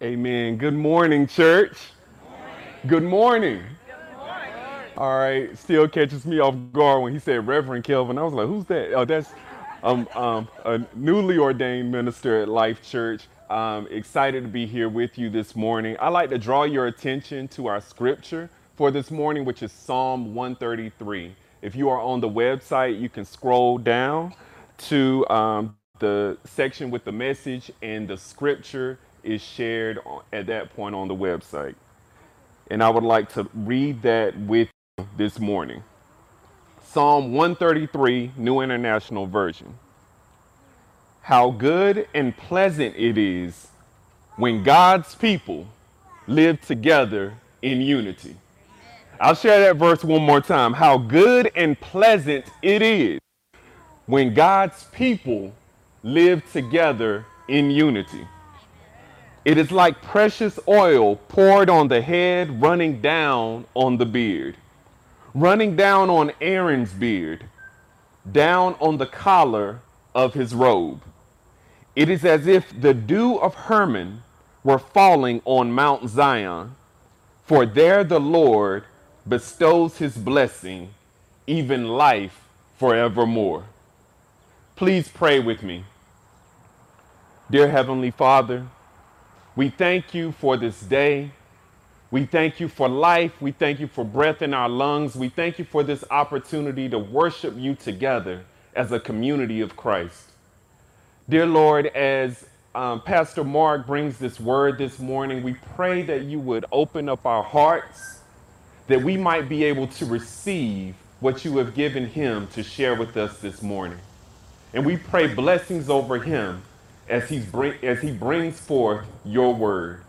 Amen. Good morning, church. Good morning. All right. Still catches me off guard when he said Reverend Kelvin. I was like, who's that? Oh, that's um, um, a newly ordained minister at Life Church. Um, excited to be here with you this morning. I'd like to draw your attention to our scripture for this morning, which is Psalm 133. If you are on the website, you can scroll down to um, the section with the message, and the scripture is shared at that point on the website. And I would like to read that with you this morning. Psalm 133, New International Version. How good and pleasant it is when God's people live together in unity. I'll share that verse one more time. How good and pleasant it is when God's people live together in unity. It is like precious oil poured on the head, running down on the beard, running down on Aaron's beard, down on the collar of his robe. It is as if the dew of Hermon were falling on Mount Zion, for there the Lord bestows his blessing, even life forevermore. Please pray with me. Dear Heavenly Father, we thank you for this day. We thank you for life. We thank you for breath in our lungs. We thank you for this opportunity to worship you together as a community of Christ. Dear Lord, as um, Pastor Mark brings this word this morning, we pray that you would open up our hearts, that we might be able to receive what you have given him to share with us this morning. And we pray blessings over him as, he's bring, as he brings forth your word.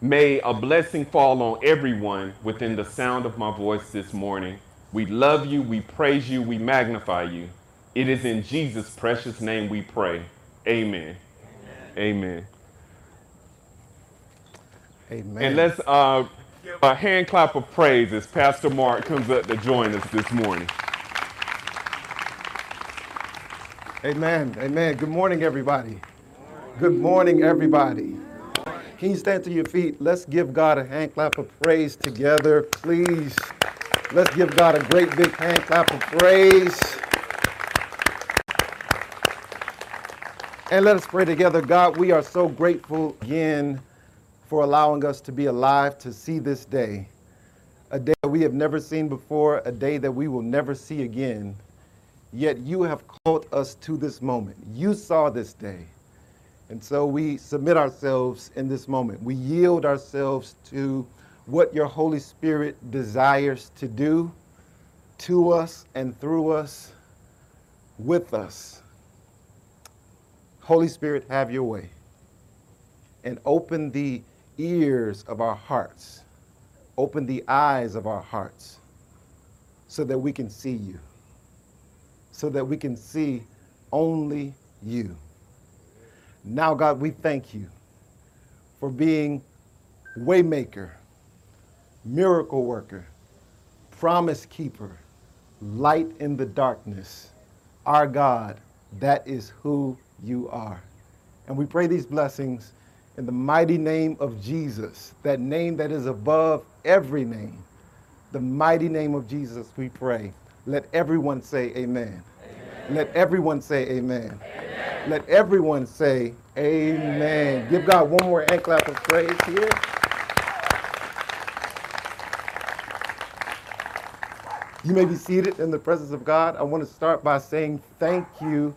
May a blessing fall on everyone within the sound of my voice this morning. We love you, we praise you, we magnify you. It is in Jesus' precious name we pray. Amen. Amen. Amen. And let's uh, give a hand clap of praise as Pastor Mark comes up to join us this morning. Amen. Amen. Good morning, everybody. Good morning, everybody. Can you stand to your feet? Let's give God a hand clap of praise together, please. Let's give God a great big hand clap of praise. And let us pray together. God, we are so grateful again for allowing us to be alive to see this day. A day that we have never seen before, a day that we will never see again. Yet you have called us to this moment. You saw this day. And so we submit ourselves in this moment. We yield ourselves to what your Holy Spirit desires to do to us and through us, with us. Holy Spirit, have your way and open the ears of our hearts, open the eyes of our hearts so that we can see you, so that we can see only you. Now, God, we thank you for being waymaker, miracle worker, promise keeper, light in the darkness. Our God, that is who you are. And we pray these blessings in the mighty name of Jesus, that name that is above every name. The mighty name of Jesus, we pray. Let everyone say amen. amen. Let everyone say amen. amen. Let everyone say amen. amen. Give God one more hand clap of praise here. You may be seated in the presence of God. I want to start by saying thank you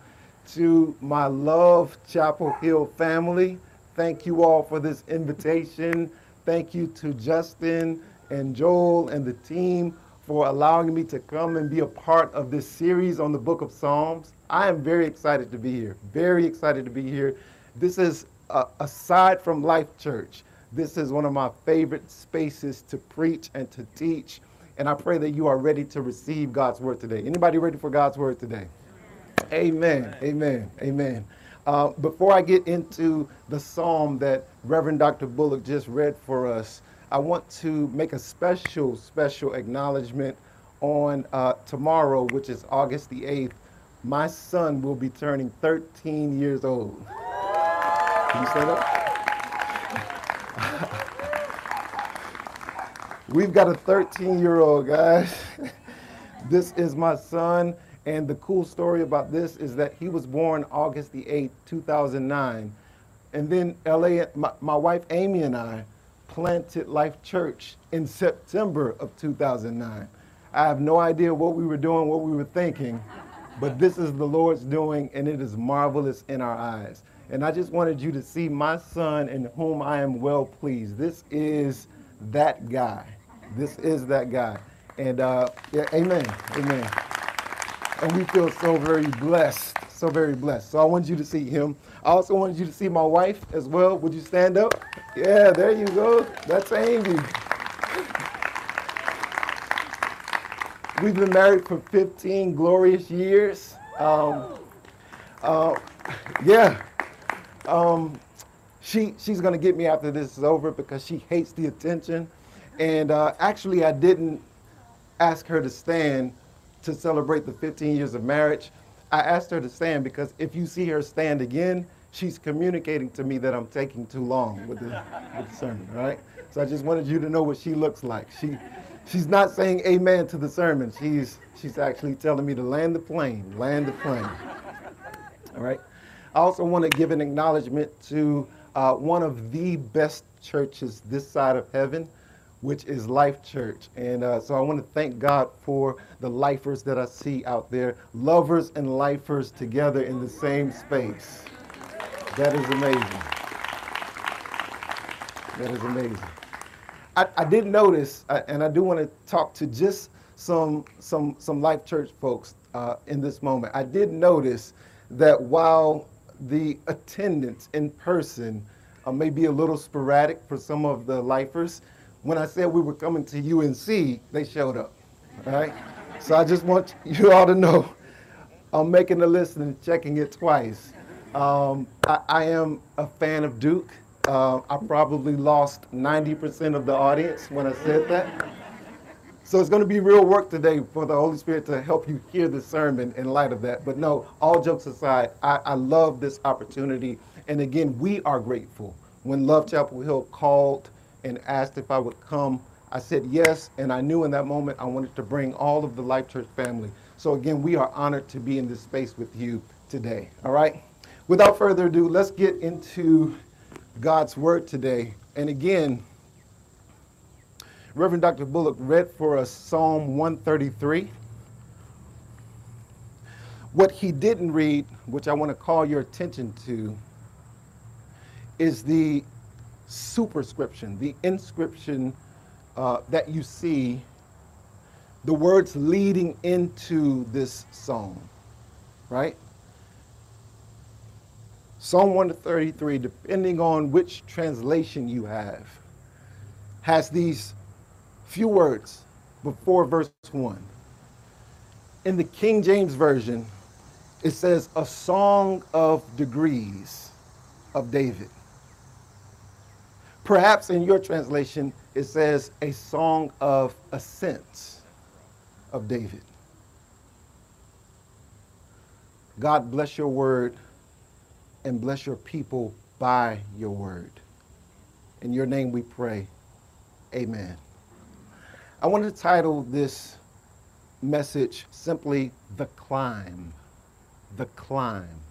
to my love Chapel Hill family. Thank you all for this invitation. Thank you to Justin and Joel and the team for allowing me to come and be a part of this series on the book of Psalms. I am very excited to be here. Very excited to be here. This is, uh, aside from Life Church, this is one of my favorite spaces to preach and to teach. And I pray that you are ready to receive God's word today. Anybody ready for God's word today? Amen. Amen. Amen. Uh, before I get into the psalm that Reverend Dr. Bullock just read for us, I want to make a special, special acknowledgement on uh, tomorrow, which is August the 8th. My son will be turning 13 years old. Can you say that? We've got a 13 year old, guys. this is my son. And the cool story about this is that he was born August the 8th, 2009. And then LA, my, my wife Amy and I, planted Life Church in September of 2009. I have no idea what we were doing, what we were thinking, but this is the Lord's doing, and it is marvelous in our eyes. And I just wanted you to see my son in whom I am well pleased. This is that guy. This is that guy. And uh, yeah, amen. Amen. And we feel so very blessed, so very blessed. So I wanted you to see him. I also wanted you to see my wife as well. Would you stand up? Yeah, there you go. That's Amy. We've been married for 15 glorious years. Um, uh, yeah. Um, she, she's going to get me after this is over because she hates the attention. And uh, actually, I didn't ask her to stand to celebrate the 15 years of marriage. I asked her to stand because if you see her stand again, she's communicating to me that I'm taking too long with the, with the sermon, right? So I just wanted you to know what she looks like. She, she's not saying amen to the sermon. She's, she's actually telling me to land the plane, land the plane. All right? I also want to give an acknowledgement to uh, one of the best churches this side of heaven which is Life Church. And uh, so I want to thank God for the lifers that I see out there, lovers and lifers together in the same space. That is amazing. That is amazing. I, I did notice, uh, and I do want to talk to just some some some Life Church folks uh, in this moment. I did notice that while the attendance in person uh, may be a little sporadic for some of the lifers, when I said we were coming to UNC, they showed up. All right? So I just want you all to know I'm making the list and checking it twice. Um, I, I, am a fan of Duke. Uh, I probably lost 90% of the audience when I said that. So it's going to be real work today for the Holy Spirit to help you hear the sermon in light of that. But no, all jokes aside, I, I love this opportunity. And again, we are grateful. When Love Chapel Hill called and asked if I would come. I said yes, and I knew in that moment I wanted to bring all of the Life Church family. So again, we are honored to be in this space with you today. All right? Without further ado, let's get into God's word today. And again, Reverend Dr. Bullock read for us Psalm 133. What he didn't read, which I want to call your attention to, is the superscription, the inscription uh, that you see, the words leading into this psalm, right? Psalm 133, depending on which translation you have, has these few words before verse 1. In the King James Version, it says, A song of degrees of David. Perhaps in your translation, it says a song of ascent of David. God bless your word and bless your people by your word. In your name we pray. Amen. I want to title this message simply The Climb. The Climb.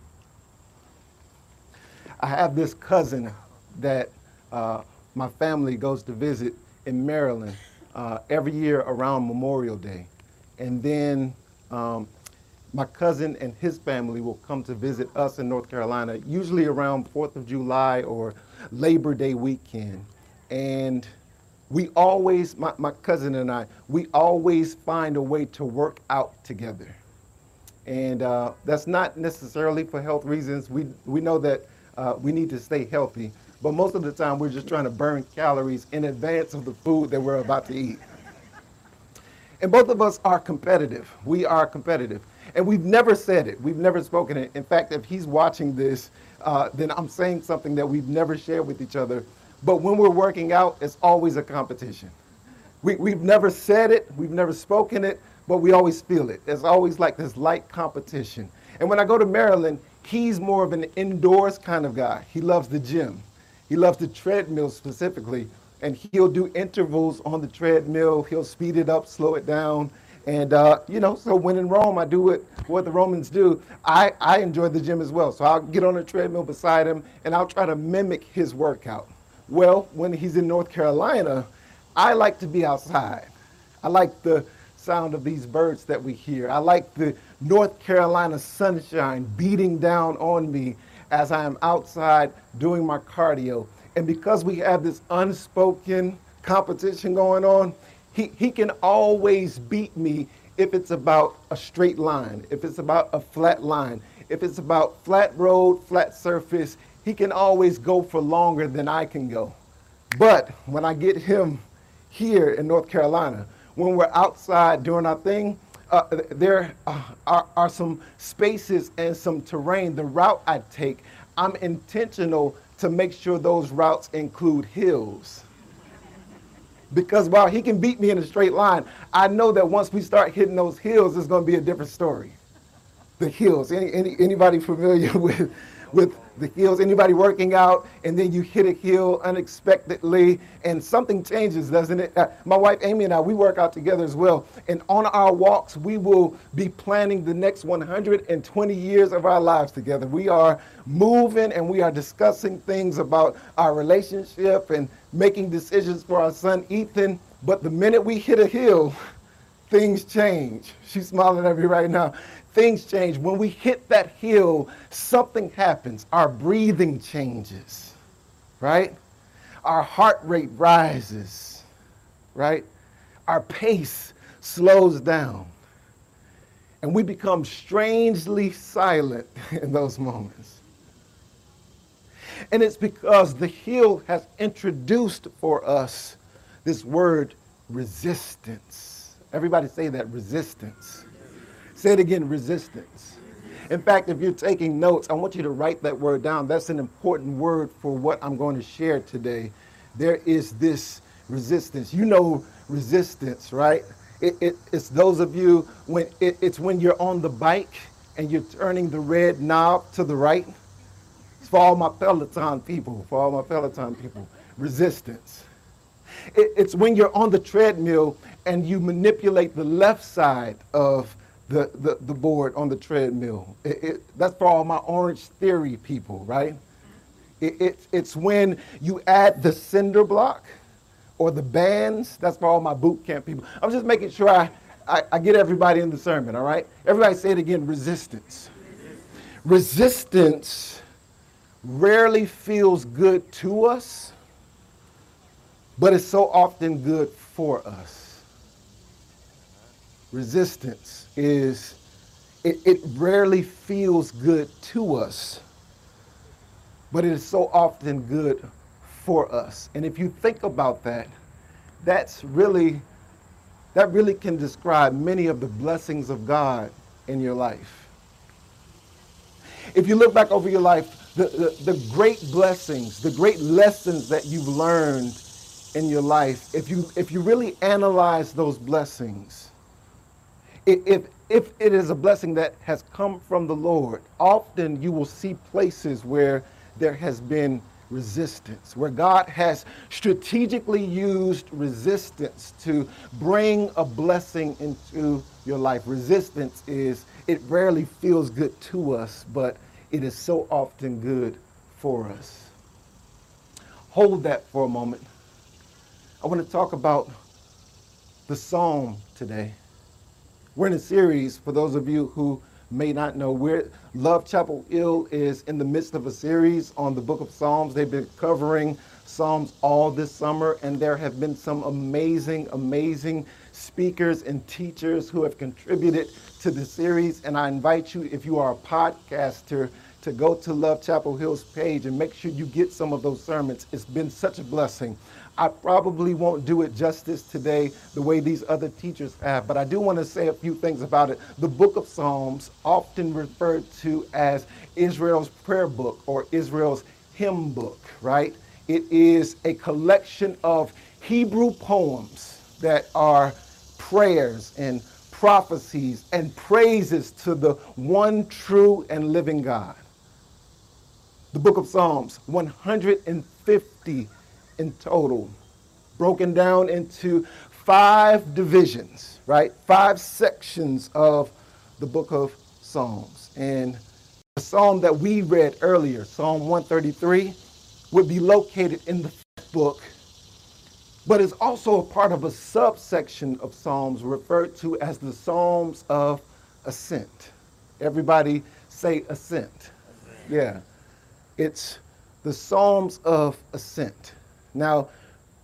I have this cousin that uh, my family goes to visit in Maryland uh, every year around Memorial Day. And then um, my cousin and his family will come to visit us in North Carolina, usually around 4th of July or Labor Day weekend. And we always, my, my cousin and I, we always find a way to work out together. And uh, that's not necessarily for health reasons. We, we know that uh, we need to stay healthy. But most of the time, we're just trying to burn calories in advance of the food that we're about to eat. And both of us are competitive. We are competitive. And we've never said it. We've never spoken it. In fact, if he's watching this, uh, then I'm saying something that we've never shared with each other. But when we're working out, it's always a competition. We, we've never said it, we've never spoken it, but we always feel it. It's always like this light competition. And when I go to Maryland, he's more of an indoors kind of guy. He loves the gym. He loves the treadmill specifically. and he'll do intervals on the treadmill. He'll speed it up, slow it down. And, uh, you know, so when in Rome, I do what, what the Romans do. I, I enjoy the gym as well. So I'll get on a treadmill beside him and I'll try to mimic his workout. Well, when he's in North Carolina, I like to be outside. I like the sound of these birds that we hear. I like the North Carolina sunshine beating down on me as I am outside doing my cardio. And because we have this unspoken competition going on, he, he can always beat me if it's about a straight line, if it's about a flat line, if it's about flat road, flat surface, he can always go for longer than I can go. But when I get him here in North Carolina, when we're outside doing our thing, uh, there uh, are, are some spaces and some terrain. The route I take, I'm intentional to make sure those routes include hills. Because while he can beat me in a straight line, I know that once we start hitting those hills, it's going to be a different story. The hills. Any, any, anybody familiar with, with the hills. Anybody working out and then you hit a hill unexpectedly and something changes, doesn't it? Uh, my wife Amy and I, we work out together as well. And on our walks, we will be planning the next 120 years of our lives together. We are moving and we are discussing things about our relationship and making decisions for our son Ethan. But the minute we hit a hill, things change. She's smiling at me right now things change. When we hit that hill, something happens. Our breathing changes, right? Our heart rate rises, right? Our pace slows down. And we become strangely silent in those moments. And it's because the hill has introduced for us this word resistance. Everybody say that resistance. Say it again resistance. In fact, if you're taking notes, I want you to write that word down. That's an important word for what I'm going to share today. There is this resistance. You know resistance, right? It, it, it's those of you when it, it's when you're on the bike and you're turning the red knob to the right. It's for all my Peloton people, for all my Peloton people. Resistance. It, it's when you're on the treadmill and you manipulate the left side of the, the, the board on the treadmill. It, it, that's for all my Orange Theory people, right? It, it, it's when you add the cinder block or the bands. That's for all my boot camp people. I'm just making sure I, I, I get everybody in the sermon, all right? Everybody say it again resistance. Resistance rarely feels good to us, but it's so often good for us. Resistance is it, it rarely feels good to us, but it is so often good for us. And if you think about that, that's really that really can describe many of the blessings of God in your life. If you look back over your life, the, the, the, great blessings, the great lessons that you've learned in your life, if you if you really analyze those blessings, if, if it is a blessing that has come from the Lord, often you will see places where there has been resistance, where God has strategically used resistance to bring a blessing into your life. Resistance is, it rarely feels good to us, but it is so often good for us. Hold that for a moment. I want to talk about the psalm today. We're in a series, for those of you who may not know, where Love Chapel Hill is in the midst of a series on the book of Psalms. They've been covering Psalms all this summer, and there have been some amazing, amazing speakers and teachers who have contributed to the series. And I invite you, if you are a podcaster, to go to Love Chapel Hill's page and make sure you get some of those sermons. It's been such a blessing. I probably won't do it justice today the way these other teachers have, but I do want to say a few things about it. The book of Psalms, often referred to as Israel's prayer book or Israel's hymn book, right? It is a collection of Hebrew poems that are prayers and prophecies and praises to the one true and living God. The book of Psalms, 150 in total. broken down into five divisions, right? Five sections of the book of Psalms. And the psalm that we read earlier, Psalm 133, would be located in the book, but is also a part of a subsection of Psalms referred to as the Psalms of Ascent. Everybody say ascent. ascent. Yeah. It's the Psalms of Ascent. Now,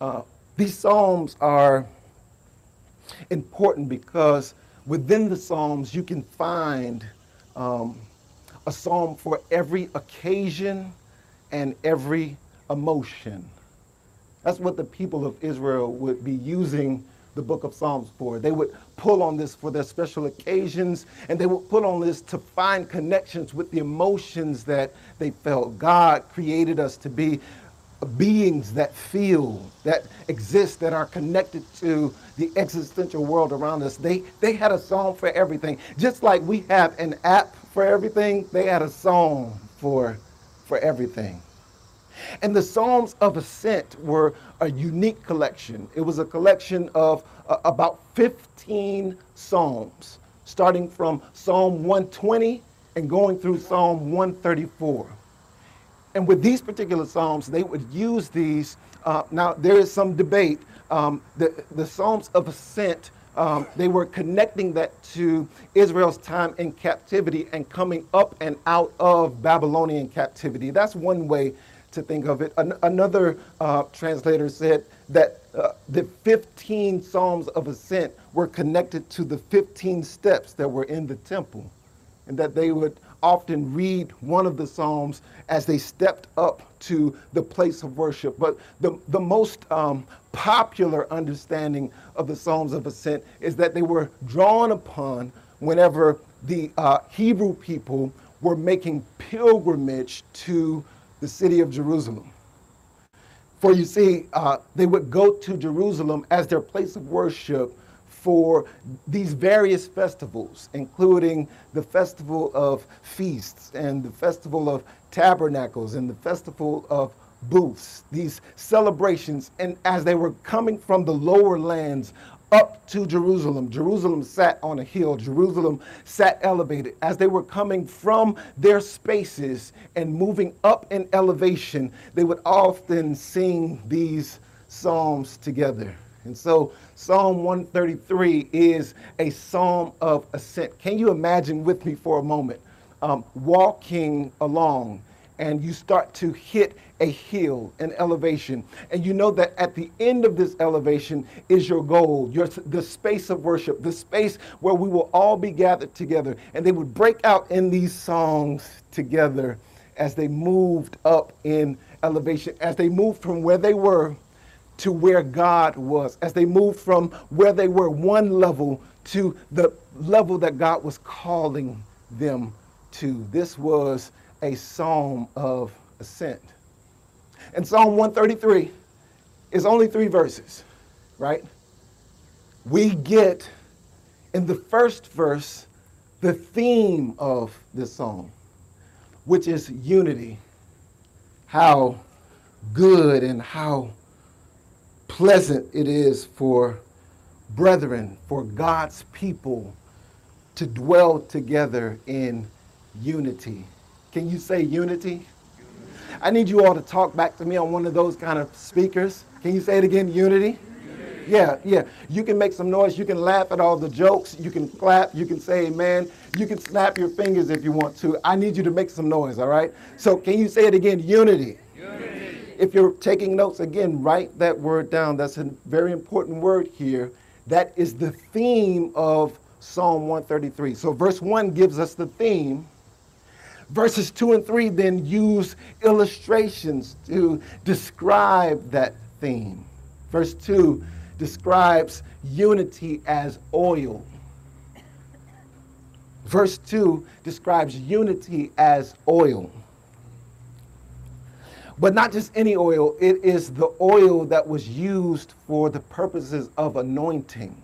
uh, these Psalms are important because within the Psalms you can find um, a psalm for every occasion and every emotion. That's what the people of Israel would be using the book of Psalms for. They would pull on this for their special occasions, and they would pull on this to find connections with the emotions that they felt. God created us to be beings that feel, that exist, that are connected to the existential world around us. They, they had a song for everything. Just like we have an app for everything, they had a song for, for everything. And the Psalms of Ascent were a unique collection. It was a collection of uh, about 15 Psalms, starting from Psalm 120 and going through Psalm 134. And with these particular Psalms, they would use these. Uh, now, there is some debate. Um, the, the Psalms of Ascent um, they were connecting that to Israel's time in captivity and coming up and out of Babylonian captivity. That's one way to think of it. An- another uh, translator said that uh, the 15 Psalms of Ascent were connected to the 15 steps that were in the temple, and that they would often read one of the Psalms as they stepped up to the place of worship. But the, the most um, popular understanding of the Psalms of Ascent is that they were drawn upon whenever the uh, Hebrew people were making pilgrimage to the city of Jerusalem. For you see, uh, they would go to Jerusalem as their place of worship for these various festivals, including the festival of feasts and the festival of tabernacles and the festival of booths, these celebrations. And as they were coming from the lower lands up to Jerusalem. Jerusalem sat on a hill. Jerusalem sat elevated. As they were coming from their spaces and moving up in elevation, they would often sing these psalms together. And so Psalm 133 is a psalm of ascent. Can you imagine with me for a moment um, walking along and you start to hit a hill, an elevation, and you know that at the end of this elevation is your goal, your, the space of worship, the space where we will all be gathered together. And they would break out in these songs together as they moved up in elevation, as they moved from where they were to where God was, as they moved from where they were one level to the level that God was calling them to. This was a psalm of ascent. And Psalm 133 is only three verses, right? We get in the first verse the theme of this song, which is unity. How good and how pleasant it is for brethren, for God's people to dwell together in unity. Can you say unity? I need you all to talk back to me on one of those kind of speakers. Can you say it again? Unity? Unity. Yeah, yeah. You can make some noise. You can laugh at all the jokes. You can clap. You can say amen. You can snap your fingers if you want to. I need you to make some noise, all right? So can you say it again? Unity. Unity. If you're taking notes, again, write that word down. That's a very important word here. That is the theme of Psalm 133. So verse 1 gives us the theme. Verses 2 and 3 then use illustrations to describe that theme. Verse 2 describes unity as oil. Verse 2 describes unity as oil. But not just any oil, it is the oil that was used for the purposes of anointing.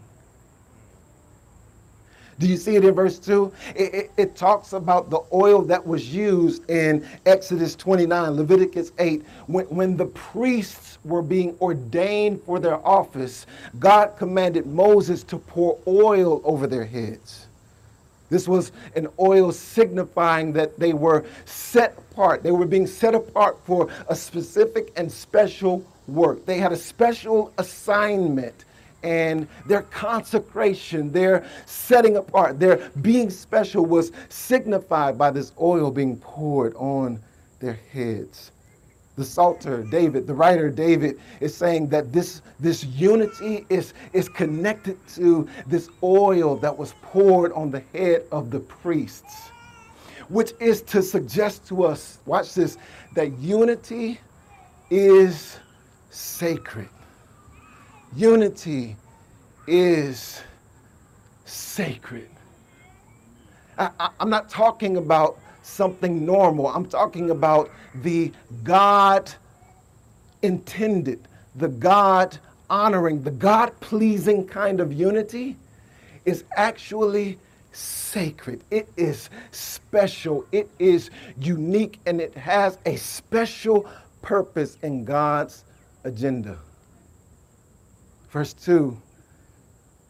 Do you see it in verse 2? It, it, it, talks about the oil that was used in Exodus 29, Leviticus 8. When, when the priests were being ordained for their office, God commanded Moses to pour oil over their heads. This was an oil signifying that they were set apart. They were being set apart for a specific and special work. They had a special assignment and their consecration, their setting apart, their being special was signified by this oil being poured on their heads. The Psalter, David, the writer David, is saying that this, this unity is, is connected to this oil that was poured on the head of the priests, which is to suggest to us, watch this, that unity is sacred. Unity is sacred. I, am not talking about something normal. I'm talking about the God intended, the God honoring, the God pleasing kind of unity is actually sacred. It is special. It is unique and it has a special purpose in God's agenda. Verse 2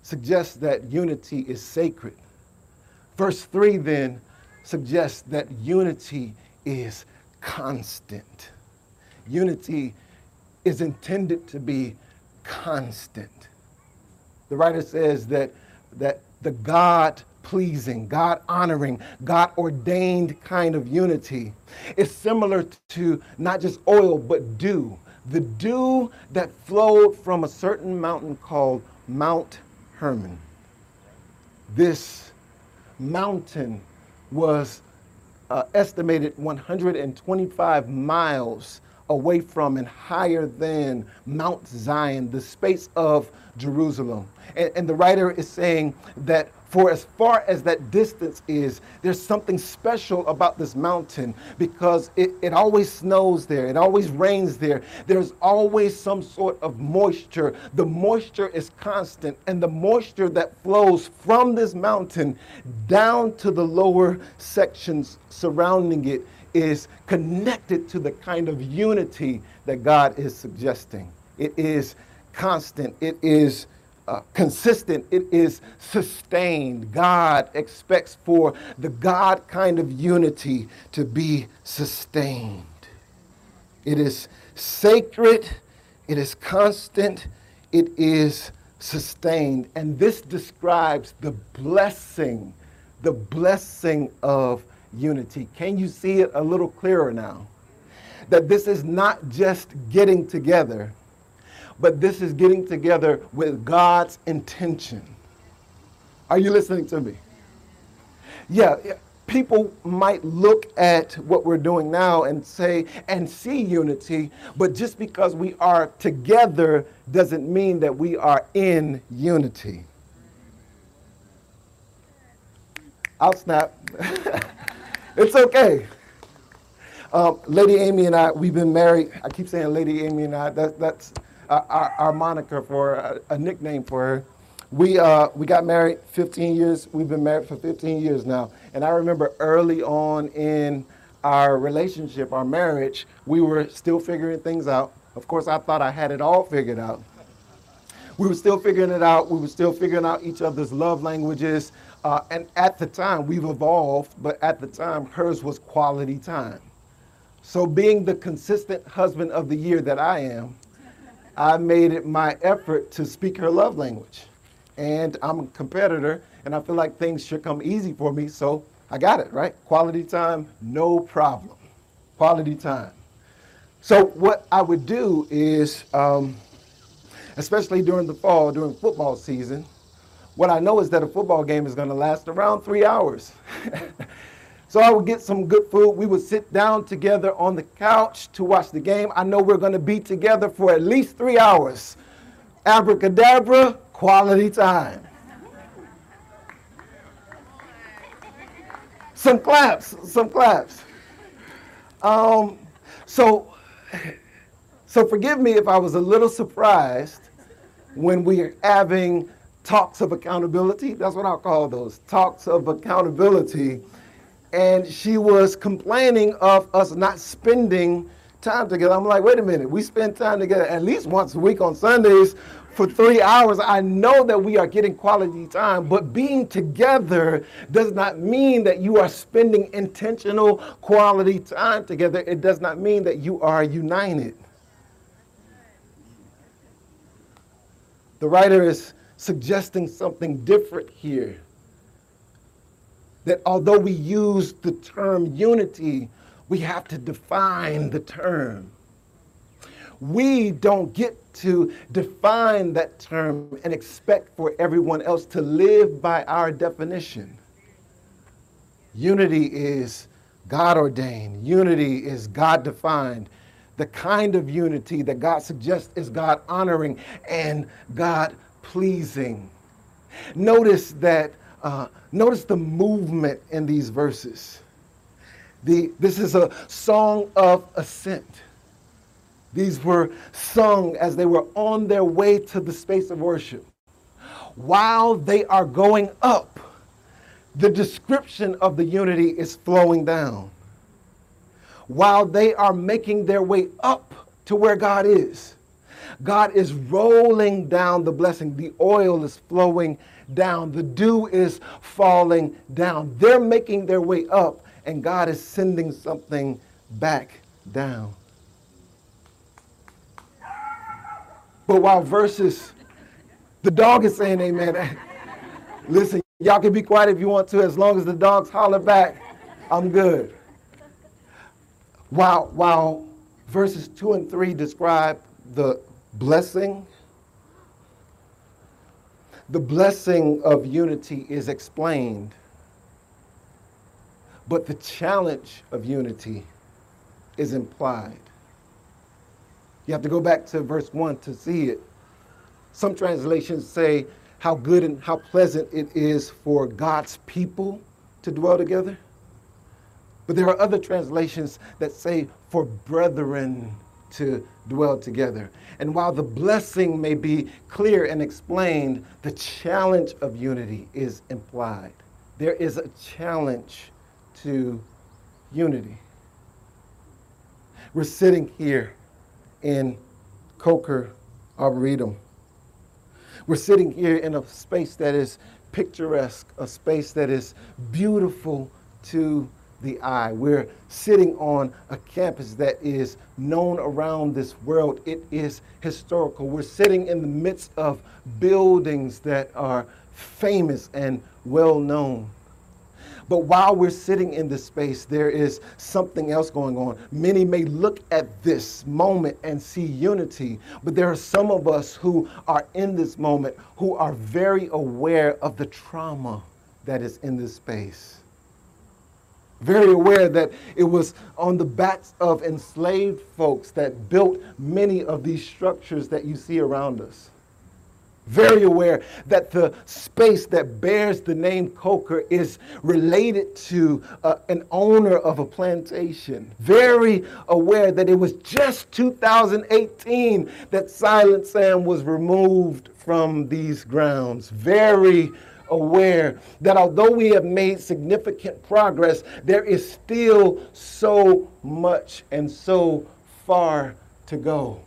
suggests that unity is sacred. Verse 3 then suggests that unity is constant. Unity is intended to be constant. The writer says that, that the God pleasing, God honoring, God ordained kind of unity is similar to not just oil, but dew. The dew that flowed from a certain mountain called Mount Hermon. This mountain was uh, estimated 125 miles away from and higher than Mount Zion, the space of Jerusalem. And, and, the writer is saying that for as far as that distance is, there's something special about this mountain because it, it always snows there, it always rains there. There's always some sort of moisture. The moisture is constant, and the moisture that flows from this mountain down to the lower sections surrounding it is connected to the kind of unity that God is suggesting. It is constant, it is uh, consistent, it is sustained. God expects for the God kind of unity to be sustained. It is sacred, it is constant, it is sustained. And this describes the blessing, the blessing of unity. Can you see it a little clearer now? That this is not just getting together, but this is getting together with God's intention. Are you listening to me? Yeah, people might look at what we're doing now and say and see unity, but just because we are together doesn't mean that we are in unity. I'll snap. it's okay. Um, Lady Amy and I, we've been married. I keep saying Lady Amy and I. That, that's our, our, moniker for a, a, nickname for her. We, uh, we got married 15 years. We've been married for 15 years now. And I remember early on in our relationship, our marriage, we were still figuring things out. Of course, I thought I had it all figured out. We were still figuring it out. We were still figuring out each other's love languages. Uh, and at the time, we've evolved, but at the time, hers was quality time. So, being the consistent husband of the year that I am, I made it my effort to speak her love language. And I'm a competitor, and I feel like things should come easy for me, so I got it, right? Quality time, no problem. Quality time. So, what I would do is, um, especially during the fall, during football season, what I know is that a football game is going to last around three hours. So I would get some good food. We would sit down together on the couch to watch the game. I know we're going to be together for at least three hours. Abracadabra, quality time. Some claps, some claps. Um, so, so forgive me if I was a little surprised when we are having talks of accountability. That's what I'll call those talks of accountability. And she was complaining of us not spending time together. I'm like, wait a minute, we spend time together at least once a week on Sundays for three hours. I know that we are getting quality time, but being together does not mean that you are spending intentional quality time together. It does not mean that you are united. The writer is suggesting something different here. That although we use the term unity, we have to define the term. We don't get to define that term and expect for everyone else to live by our definition. Unity is God ordained, unity is God defined. The kind of unity that God suggests is God honoring and God pleasing. Notice that, uh, notice the movement in these verses. The, this is a song of ascent. These were sung as they were on their way to the space of worship. While they are going up, the description of the unity is flowing down. While they are making their way up to where God is, God is rolling down the blessing. The oil is flowing down. The dew is falling down. They're making their way up, and God is sending something back down. But while verses, the dog is saying amen. Listen, y'all can be quiet if you want to, as long as the dogs holler back, I'm good. While, while verses 2 and 3 describe the blessing, the blessing of unity is explained, but the challenge of unity is implied. You have to go back to verse 1 to see it. Some translations say how good and how pleasant it is for God's people to dwell together. But there are other translations that say for brethren to dwell together. And while the blessing may be clear and explained, the challenge of unity is implied. There is a challenge to unity. We're sitting here in Coker Arboretum. We're sitting here in a space that is picturesque, a space that is beautiful to the eye. We're sitting on a campus that is known around this world. It is historical. We're sitting in the midst of buildings that are famous and well known. But while we're sitting in this space, there is something else going on. Many may look at this moment and see unity, but there are some of us who are in this moment who are very aware of the trauma that is in this space. Very aware that it was on the backs of enslaved folks that built many of these structures that you see around us very aware that the space that bears the name Coker is related to uh, an owner of a plantation. Very aware that it was just 2018 that Silent Sam was removed from these grounds. Very aware that although we have made significant progress, there is still so much and so far to go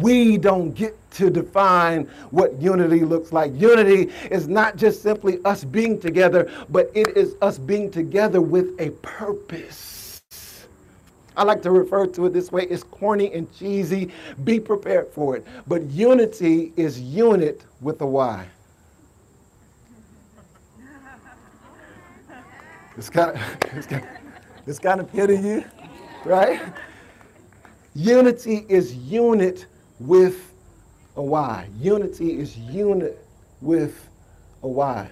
we don't get to define what unity looks like. Unity is not just simply us being together, but it is us being together with a purpose. I like to refer to it this way it's corny and cheesy. Be prepared for it. But unity is unit with a Y. It's kind of, it's kind of, it's kind of hitting you, right? Unity is unit with a Y. Unity is unit with a Y.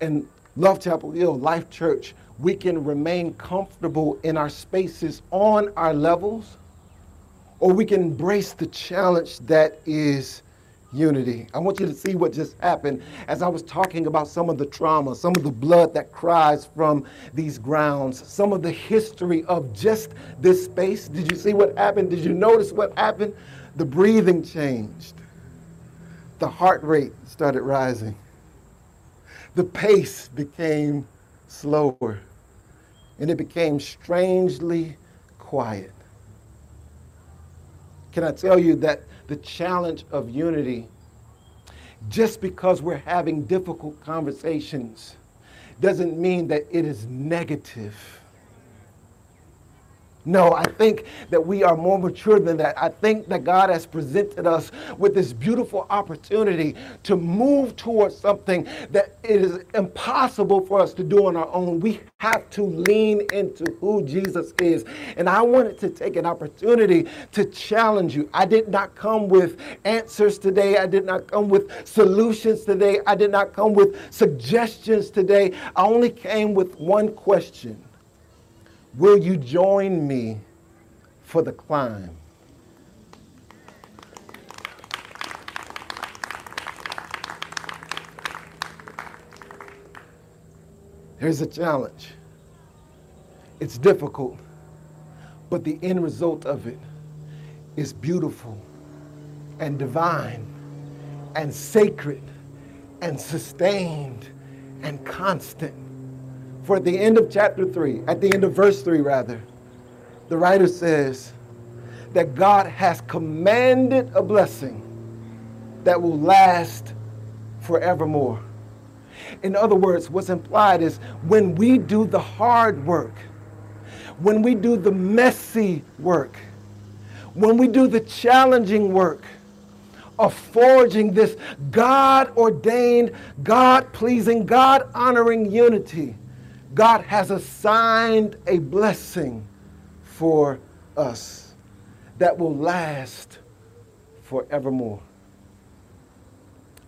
And Love Chapel Hill, Life Church, we can remain comfortable in our spaces on our levels, or we can embrace the challenge that is unity. I want you to see what just happened as I was talking about some of the trauma, some of the blood that cries from these grounds, some of the history of just this space. Did you see what happened? Did you notice what happened? the breathing changed. the heart rate started rising. The pace became slower, and it became strangely quiet. Can I tell you that the challenge of unity, just because we're having difficult conversations, doesn't mean that it is negative. No, I think that we are more mature than that. I think that God has presented us with this beautiful opportunity to move towards something that it is impossible for us to do on our own. We have to lean into who Jesus is. And I wanted to take an opportunity to challenge you. I did not come with answers today. I did not come with solutions today. I did not come with suggestions today. I only came with one question. Will you join me for the climb? Here's a challenge. It's difficult, but the end result of it is beautiful and divine and sacred and sustained and constant. For at the end of chapter 3, at the end of verse 3, rather, the writer says that God has commanded a blessing that will last forevermore. In other words, what's implied is when we do the hard work, when we do the messy work, when we do the challenging work of forging this God ordained, God pleasing, God honoring unity, God has assigned a blessing for us that will last forevermore.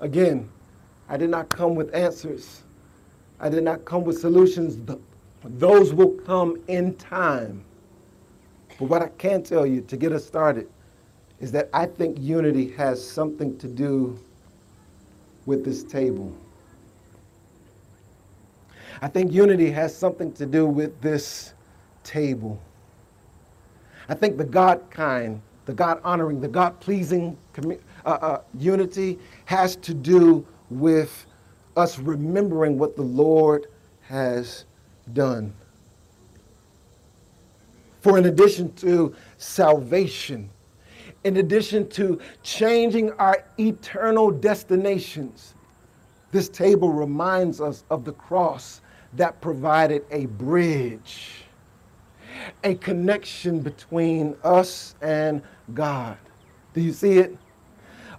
Again, I did not come with answers. I did not come with solutions. Those will come in time. But what I can tell you to get us started is that I think unity has something to do with this table. I think unity has something to do with this table. I think the God kind, the God honoring, the God pleasing uh, uh, unity has to do with us remembering what the Lord has done. For in addition to salvation, in addition to changing our eternal destinations, this table reminds us of the cross that provided a bridge, a connection between us and God. Do you see it?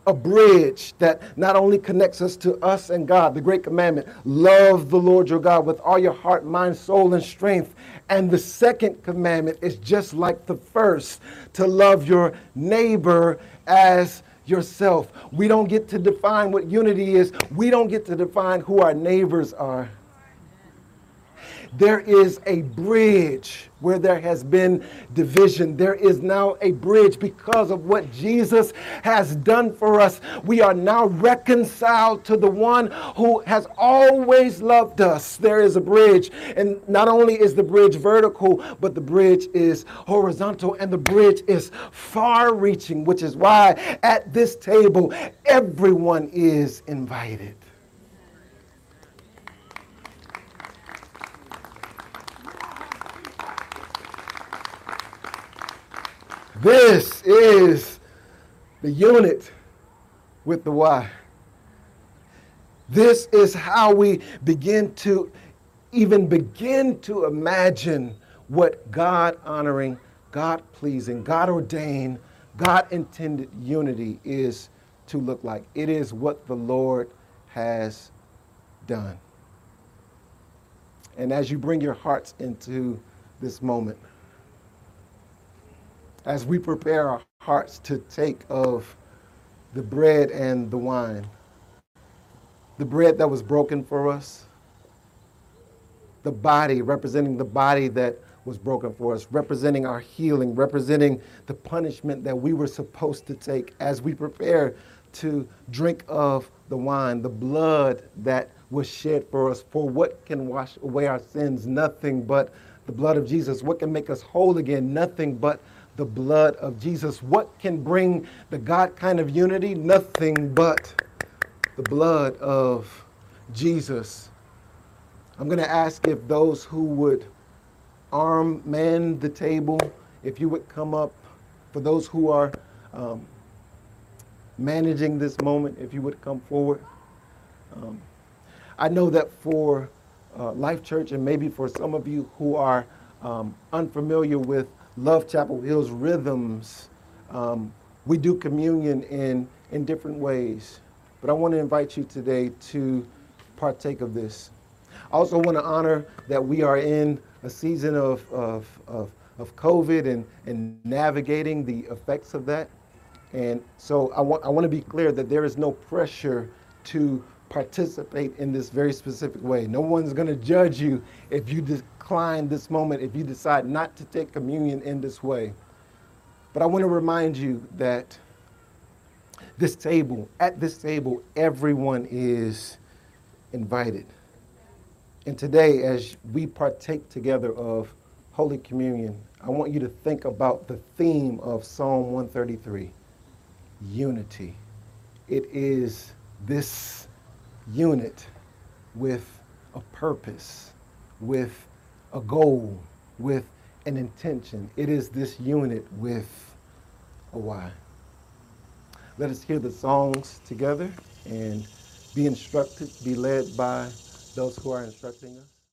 A bridge that not only connects us to us and God, the great commandment love the Lord your God with all your heart, mind, soul, and strength. And the second commandment is just like the first to love your neighbor as yourself. We don't get to define what unity is, we don't get to define who our neighbors are there is a bridge where there has been division. There is now a bridge because of what Jesus has done for us. We are now reconciled to the one who has always loved us. There is a bridge. And not only is the bridge vertical, but the bridge is horizontal and the bridge is far reaching, which is why at this table, everyone is invited. This is the unit with the Y. This is how we begin to even begin to imagine what God honoring, God pleasing, God ordained, God intended unity is to look like. It is what the Lord has done. And as you bring your hearts into this moment, as we prepare our hearts to take of the bread and the wine, the bread that was broken for us, the body representing the body that was broken for us, representing our healing, representing the punishment that we were supposed to take as we prepare to drink of the wine, the blood that was shed for us. For what can wash away our sins? Nothing but the blood of Jesus. What can make us whole again? Nothing but the blood of Jesus. What can bring the God kind of unity? Nothing but the blood of Jesus. I'm going to ask if those who would arm man the table, if you would come up, for those who are um, managing this moment, if you would come forward. Um, I know that for uh, Life Church, and maybe for some of you who are um, unfamiliar with Love Chapel Hill's rhythms, um, we do communion in, in different ways. But I want to invite you today to partake of this. I also want to honor that we are in a season of, of, of, of COVID and, and navigating the effects of that. And so I want, I want to be clear that there is no pressure to participate in this very specific way. No one's going to judge you if you decline this moment, if you decide not to take communion in this way. But I want to remind you that this table, at this table, everyone is invited. And today, as we partake together of Holy Communion, I want you to think about the theme of Psalm 133 unity. It is this unit with a purpose, with a goal, with an intention. It is this unit with a why. Let us hear the songs together and be instructed, be led by those who are instructing us.